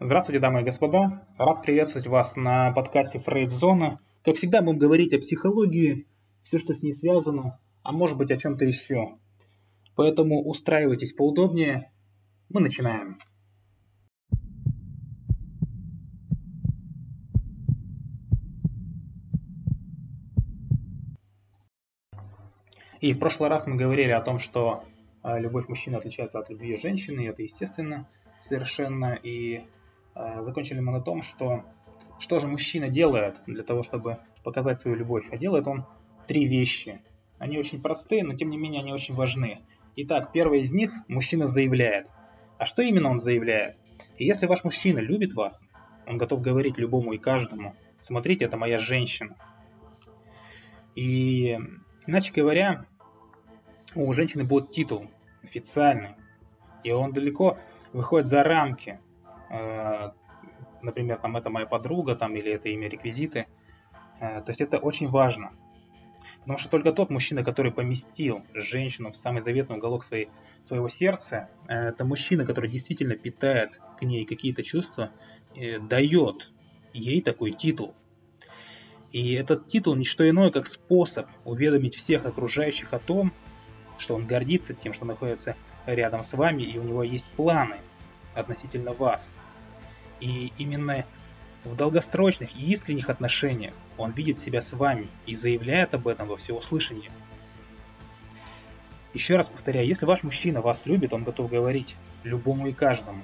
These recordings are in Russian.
Здравствуйте, дамы и господа. Рад приветствовать вас на подкасте Фрейдзона. Как всегда, будем говорить о психологии, все, что с ней связано, а может быть о чем-то еще. Поэтому устраивайтесь поудобнее. Мы начинаем. И в прошлый раз мы говорили о том, что а, любовь мужчины отличается от любви женщины, и это естественно совершенно. И Э, закончили мы на том, что что же мужчина делает для того, чтобы показать свою любовь. А делает он три вещи. Они очень простые, но тем не менее они очень важны. Итак, первый из них мужчина заявляет. А что именно он заявляет? И если ваш мужчина любит вас, он готов говорить любому и каждому, смотрите, это моя женщина. И, иначе говоря, у женщины будет титул официальный, и он далеко выходит за рамки Э, например, там это моя подруга, там, или это имя реквизиты. Э, то есть это очень важно. Потому что только тот мужчина, который поместил женщину в самый заветный уголок своей, своего сердца, э, это мужчина, который действительно питает к ней какие-то чувства, дает ей такой титул. И этот титул не что иное, как способ уведомить всех окружающих о том, что он гордится тем, что находится рядом с вами, и у него есть планы относительно вас. И именно в долгосрочных и искренних отношениях он видит себя с вами и заявляет об этом во всеуслышание. Еще раз повторяю, если ваш мужчина вас любит, он готов говорить любому и каждому.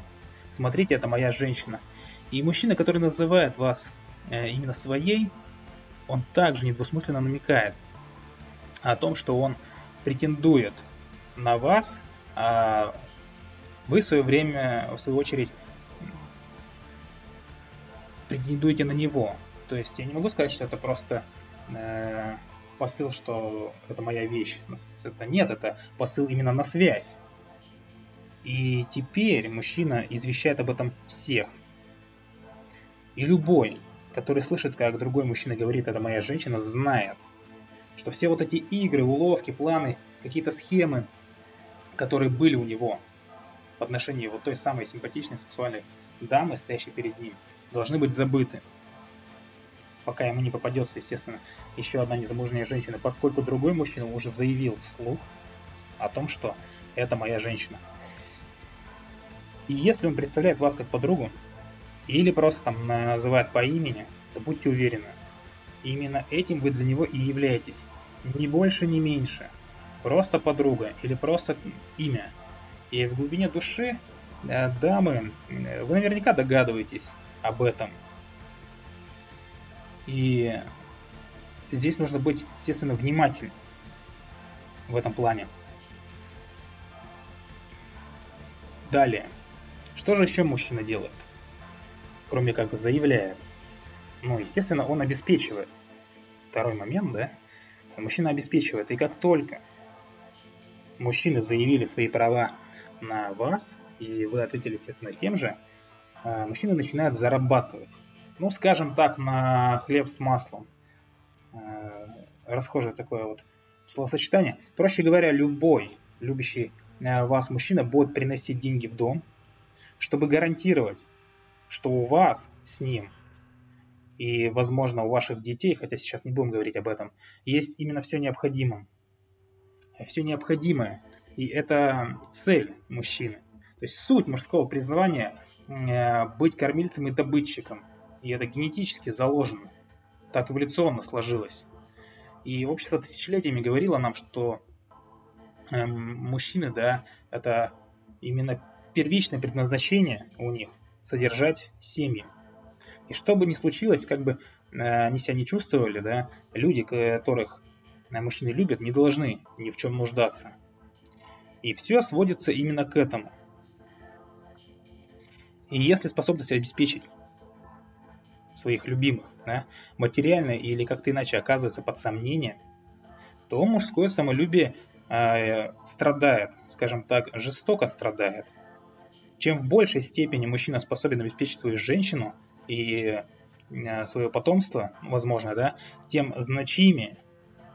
Смотрите, это моя женщина. И мужчина, который называет вас э, именно своей, он также недвусмысленно намекает о том, что он претендует на вас, а вы в свое время, в свою очередь, претендуете на него. То есть я не могу сказать, что это просто э, посыл, что это моя вещь. Это нет, это посыл именно на связь. И теперь мужчина извещает об этом всех. И любой, который слышит, как другой мужчина говорит, это моя женщина, знает, что все вот эти игры, уловки, планы, какие-то схемы, которые были у него в отношении вот той самой симпатичной сексуальной дамы, стоящей перед ним, должны быть забыты. Пока ему не попадется, естественно, еще одна незамужняя женщина, поскольку другой мужчина уже заявил вслух о том, что это моя женщина. И если он представляет вас как подругу, или просто там называет по имени, то будьте уверены, именно этим вы для него и являетесь. Ни больше, ни меньше. Просто подруга или просто имя. И в глубине души, э, дамы, э, вы наверняка догадываетесь, об этом. И здесь нужно быть, естественно, внимательным в этом плане. Далее. Что же еще мужчина делает? Кроме как заявляет. Ну, естественно, он обеспечивает. Второй момент, да? Мужчина обеспечивает. И как только мужчины заявили свои права на вас, и вы ответили, естественно, тем же, а, мужчина начинает зарабатывать. Ну, скажем так, на хлеб с маслом. А, расхожее такое вот словосочетание. Проще говоря, любой любящий а, вас мужчина будет приносить деньги в дом, чтобы гарантировать, что у вас с ним и, возможно, у ваших детей, хотя сейчас не будем говорить об этом, есть именно все необходимое. Все необходимое. И это цель мужчины. То есть суть мужского призвания Э, быть кормильцем и добытчиком. И это генетически заложено. Так эволюционно сложилось. И общество тысячелетиями говорило нам, что э, мужчины, да, это именно первичное предназначение у них содержать семьи. И что бы ни случилось, как бы э, они себя не чувствовали, да, люди, которых мужчины любят, не должны ни в чем нуждаться. И все сводится именно к этому – и если способность обеспечить своих любимых да, материально или как-то иначе оказывается под сомнение, то мужское самолюбие э, страдает, скажем так, жестоко страдает. Чем в большей степени мужчина способен обеспечить свою женщину и э, свое потомство, возможно, да, тем значимее,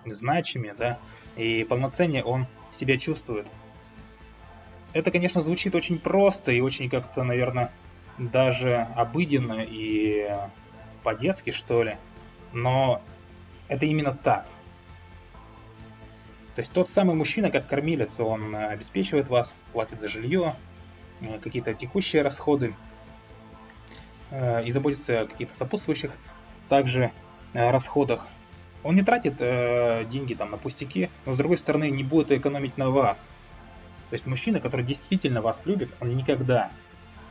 значимее, да, и полноценнее он себя чувствует. Это, конечно, звучит очень просто и очень как-то, наверное, даже обыденно и по-детски, что ли. Но это именно так. То есть тот самый мужчина, как кормилец, он обеспечивает вас, платит за жилье, э, какие-то текущие расходы э, и заботится о каких-то сопутствующих также э, расходах. Он не тратит деньги там на пустяки, но с другой стороны не будет экономить на вас. То есть мужчина, который действительно вас любит, он никогда,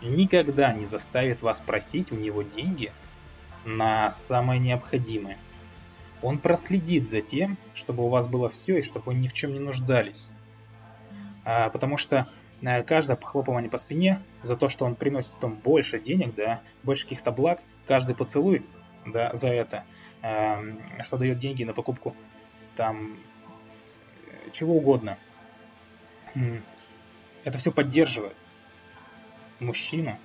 никогда не заставит вас просить у него деньги на самое необходимое. Он проследит за тем, чтобы у вас было все и чтобы вы ни в чем не нуждались. А, потому что а, каждое похлопывание по спине за то, что он приносит вам больше денег, да, больше каких-то благ, каждый поцелуй да, за это, что дает деньги на покупку там чего угодно. Это все поддерживает мужчину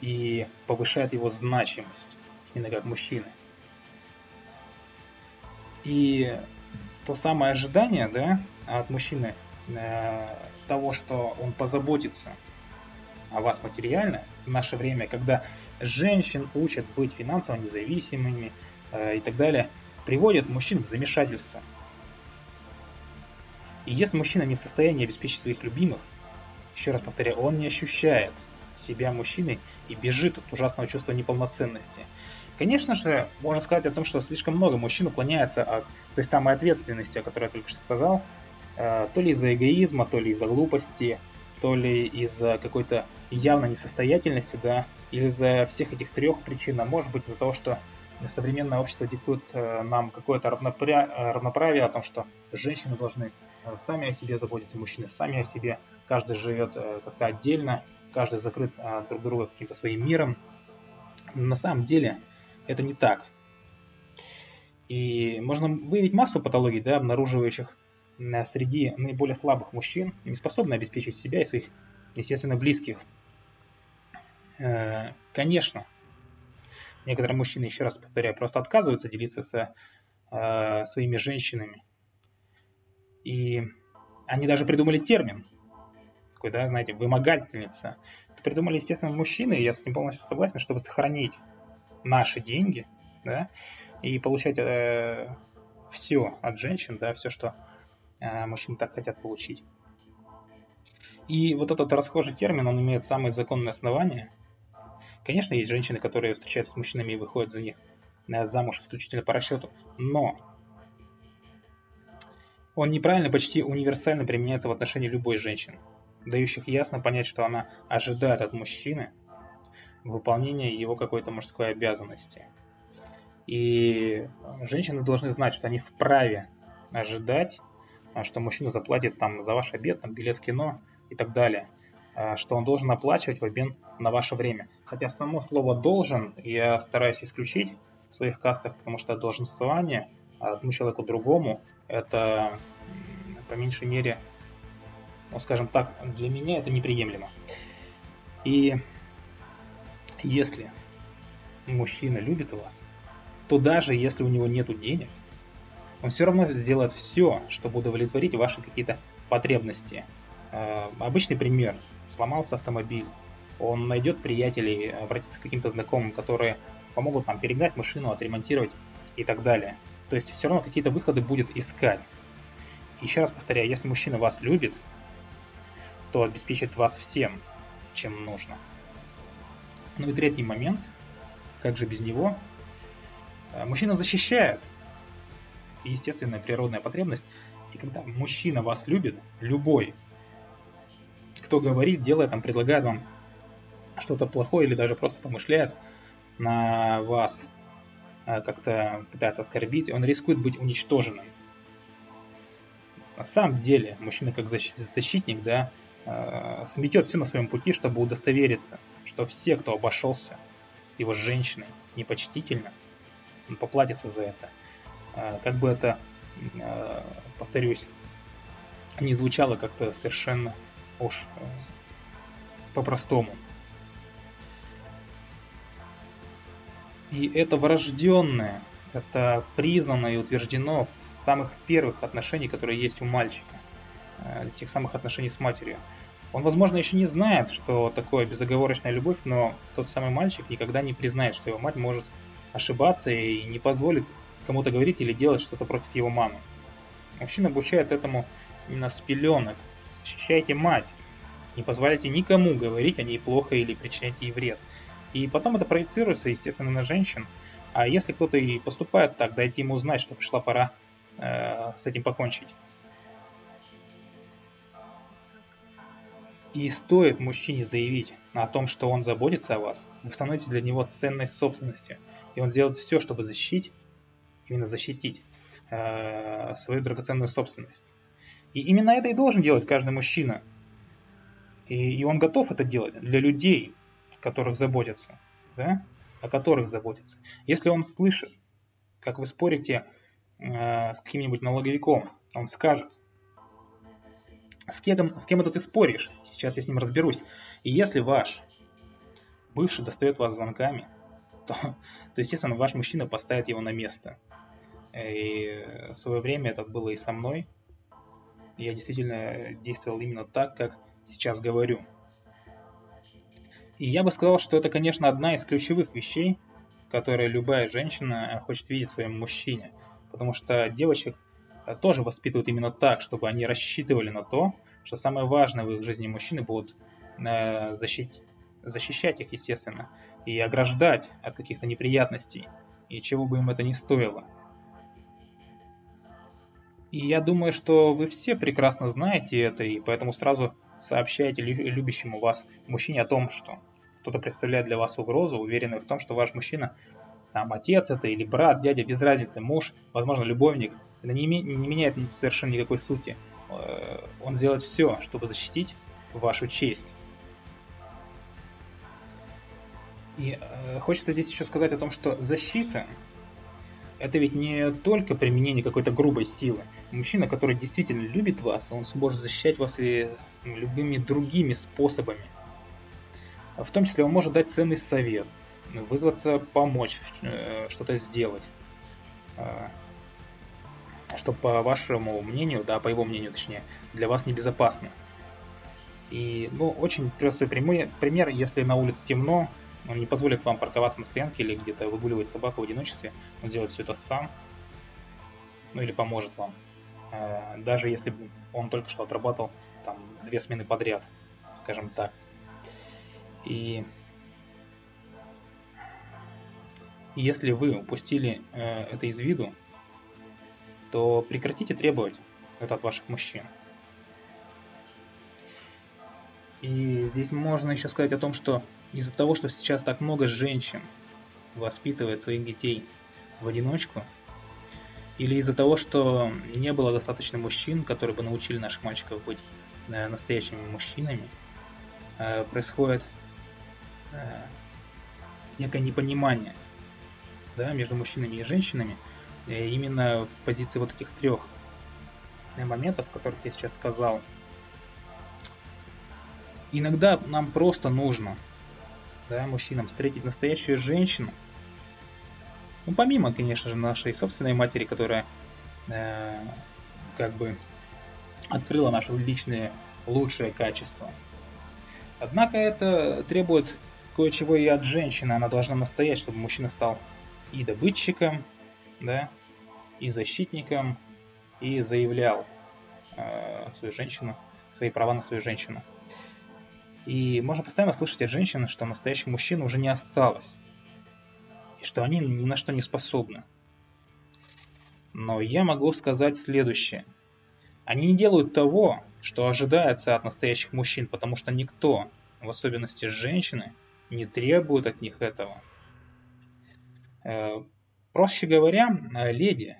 и повышает его значимость именно как мужчины. И то самое ожидание, да, от мужчины э, того, что он позаботится о вас материально в наше время, когда женщин учат быть финансово независимыми э, и так далее, приводит мужчин в замешательство. И если мужчина не в состоянии обеспечить своих любимых, еще раз повторяю, он не ощущает себя мужчиной и бежит от ужасного чувства неполноценности. Конечно же, можно сказать о том, что слишком много мужчин уклоняется от той самой ответственности, о которой я только что сказал, э, то ли из-за эгоизма, то ли из-за глупости, то ли из-за какой-то явной несостоятельности, да, или из-за всех этих трех причин, а может быть из-за того, что современное общество диктует э, нам какое-то равноправие о том, что женщины должны э, сами о себе заботиться, мужчины сами о себе, каждый живет как-то отдельно, каждый закрыт друг друга каким-то своим миром. На самом деле это не так. И можно выявить массу патологий, да, обнаруживающих среди наиболее слабых мужчин, не способны обеспечить себя и своих, естественно, близких. Э, конечно, некоторые мужчины, еще раз повторяю, просто отказываются делиться со э, своими женщинами. И они даже придумали термин, такой, да, знаете, вымогательница. Это придумали, естественно, мужчины, я с ним полностью согласен, чтобы сохранить наши деньги, да, и получать э, все от женщин, да, все, что э, мужчины так хотят получить. И вот этот расхожий термин, он имеет самые законные основания. Конечно, есть женщины, которые встречаются с мужчинами и выходят за них э, замуж исключительно по расчету, но он неправильно, почти универсально применяется в отношении любой женщины, дающих ясно понять, что она ожидает от мужчины выполнения его какой-то мужской обязанности. И женщины должны знать, что они вправе ожидать, а, что мужчина заплатит там за ваш обед, там, билет в кино и так далее, что он должен оплачивать в обмен на ваше время. Хотя само слово «должен» я стараюсь исключить в своих кастах, потому что долженствование одному человеку другому – это по меньшей мере, ну скажем так, для меня это неприемлемо. И если мужчина любит вас, то даже если у него нет денег, он все равно сделает все, чтобы удовлетворить ваши какие-то потребности. Э, обычный пример. Сломался автомобиль. Он найдет приятелей, обратится к каким-то знакомым, которые помогут нам перегнать машину, отремонтировать и так далее. То есть все равно какие-то выходы будет искать. Еще раз повторяю, если мужчина вас любит, то обеспечит вас всем, чем нужно. Ну и третий момент, как же без него, э, мужчина защищает естественная природная потребность. И когда мужчина вас любит, любой, кто говорит, делает, там, предлагает вам что-то плохое или даже просто помышляет на вас, э, как-то пытается оскорбить, он рискует быть уничтоженным. На самом деле, мужчина как защитник, да, э, сметет все на своем пути, чтобы удостовериться, что все, кто обошелся с его женщиной непочтительно, он поплатится за это. Э, как бы это, повторюсь, не звучало как-то совершенно уж э, по-простому. И это врожденное, это признано и утверждено в самых первых отношениях, которые есть у мальчика, тех самых отношений с матерью. Он, возможно, еще не знает, что такое безоговорочная любовь, но тот самый мальчик никогда не признает, что его мать может ошибаться и не позволит кому-то говорить или делать что-то против его мамы. Мужчина обучает этому именно с пеленок. Защищайте мать. Не позволяйте никому говорить о ней плохо или причинять ей вред. И потом это проецируется, естественно, на женщин. А если кто-то и поступает так, дайте ему знать, что пришла пора э, с этим покончить. И стоит мужчине заявить о том, что он заботится о вас, вы становитесь для него ценной собственностью. И он сделает все, чтобы защитить, именно защитить э, свою драгоценную собственность. И именно это и должен делать каждый мужчина. И, и он готов это делать для людей, которых заботятся, да? о которых заботятся. Если он слышит, как вы спорите э, с каким-нибудь налоговиком, он скажет, с кем, с кем это ты споришь? Сейчас я с ним разберусь. И если ваш бывший достает вас звонками, то, то естественно, ваш мужчина поставит его на место. И в свое время это было и со мной. Я действительно действовал именно так, как сейчас говорю. И я бы сказал, что это, конечно, одна из ключевых вещей, которые любая женщина хочет видеть в своем мужчине. Потому что девочек Э, тоже воспитывают именно так, чтобы они рассчитывали на то, что самое важное в их жизни мужчины будут э, защищать их, естественно, и ограждать от каких-то неприятностей, и чего бы им это ни стоило. И я думаю, что вы все прекрасно знаете это, и поэтому сразу сообщайте любящему вас мужчине о том, что кто-то представляет для вас угрозу, уверенный в том, что ваш мужчина, там, отец это или брат, дядя, без разницы, муж, возможно, любовник, это не, меняет совершенно никакой сути. Э, он сделает все, чтобы защитить вашу честь. И э, хочется здесь еще сказать о том, что защита это ведь не только применение какой-то грубой силы. Мужчина, который действительно любит вас, он сможет защищать вас и любыми другими способами. В том числе он может дать ценный совет, вызваться помочь, э, что-то сделать что по вашему мнению, да, по его мнению точнее, для вас небезопасно. И, ну, очень простой пример, если на улице темно, он не позволит вам парковаться на стоянке или где-то выгуливать собаку в одиночестве, он делает все это сам, ну или поможет вам. А, даже если он только что отрабатывал там две смены подряд, скажем так. И если вы упустили э, это из виду, то прекратите требовать это от ваших мужчин. И здесь можно еще сказать о том, что из-за того, что сейчас так много женщин воспитывает своих детей в одиночку, или из-за того, что не было достаточно мужчин, которые бы научили наших мальчиков быть э, настоящими мужчинами, э, происходит э, некое непонимание да, между мужчинами и женщинами – именно в позиции вот этих трех моментов, которых я сейчас сказал. Иногда нам просто нужно, да, мужчинам, встретить настоящую женщину, ну, помимо, конечно же, нашей собственной матери, которая э, как бы открыла наши личные лучшие качества. Однако это требует кое-чего и от женщины. Она должна настоять, чтобы мужчина стал и добытчиком, да, и защитником, и заявлял э, свою женщину, свои права на свою женщину. И можно постоянно слышать от женщины, что настоящих мужчин уже не осталось, и что они ни на что не способны. Но я могу сказать следующее. Они не делают того, что ожидается от настоящих мужчин, потому что никто, в особенности женщины, не требует от них этого. Э, Проще говоря, э, леди,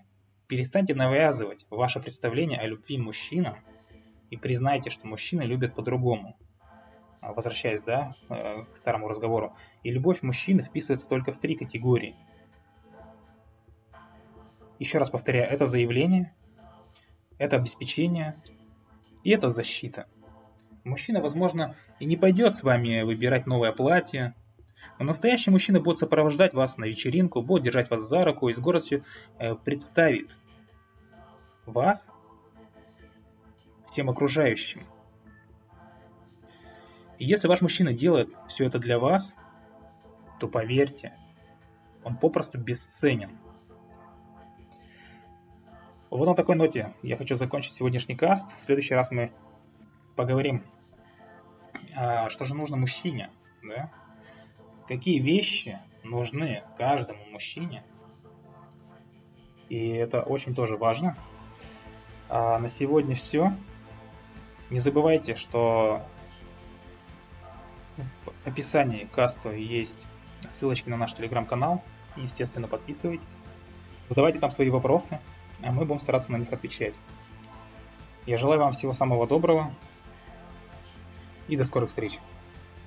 перестаньте навязывать ваше представление о любви мужчинам и признайте, что мужчины любят по-другому. А, возвращаясь, да, э, к старому разговору. И любовь мужчины вписывается только в три категории. Еще раз повторяю, это заявление, это обеспечение и это защита. Мужчина, возможно, и не пойдет с вами выбирать новое платье, но настоящий мужчина будет сопровождать вас на вечеринку, будет держать вас за руку и с гордостью э, представит вас всем окружающим. И если ваш мужчина делает все это для вас, то поверьте, он попросту бесценен. Вот на такой ноте я хочу закончить сегодняшний каст. В следующий раз мы поговорим, а, что же нужно мужчине, да? Какие вещи нужны каждому мужчине. И это очень тоже важно. А на сегодня все. Не забывайте, что описании каста есть ссылочки на наш телеграм-канал. Естественно, подписывайтесь. Задавайте там свои вопросы а мы будем стараться на них отвечать. Я желаю вам всего самого доброго и до скорых встреч.